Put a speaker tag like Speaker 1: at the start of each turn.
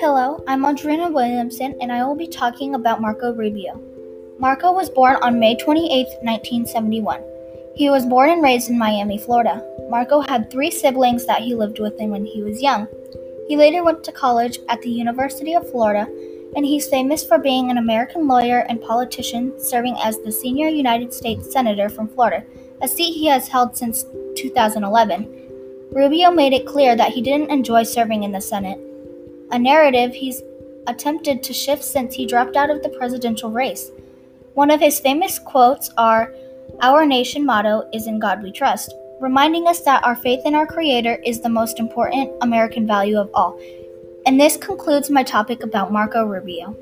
Speaker 1: Hello, I'm Audrina Williamson, and I will be talking about Marco Rubio. Marco was born on May 28, 1971. He was born and raised in Miami, Florida. Marco had three siblings that he lived with when he was young. He later went to college at the University of Florida, and he's famous for being an American lawyer and politician serving as the senior United States Senator from Florida, a seat he has held since 2011. Rubio made it clear that he didn't enjoy serving in the Senate a narrative he's attempted to shift since he dropped out of the presidential race. One of his famous quotes are Our nation motto is In God We Trust, reminding us that our faith in our Creator is the most important American value of all. And this concludes my topic about Marco Rubio.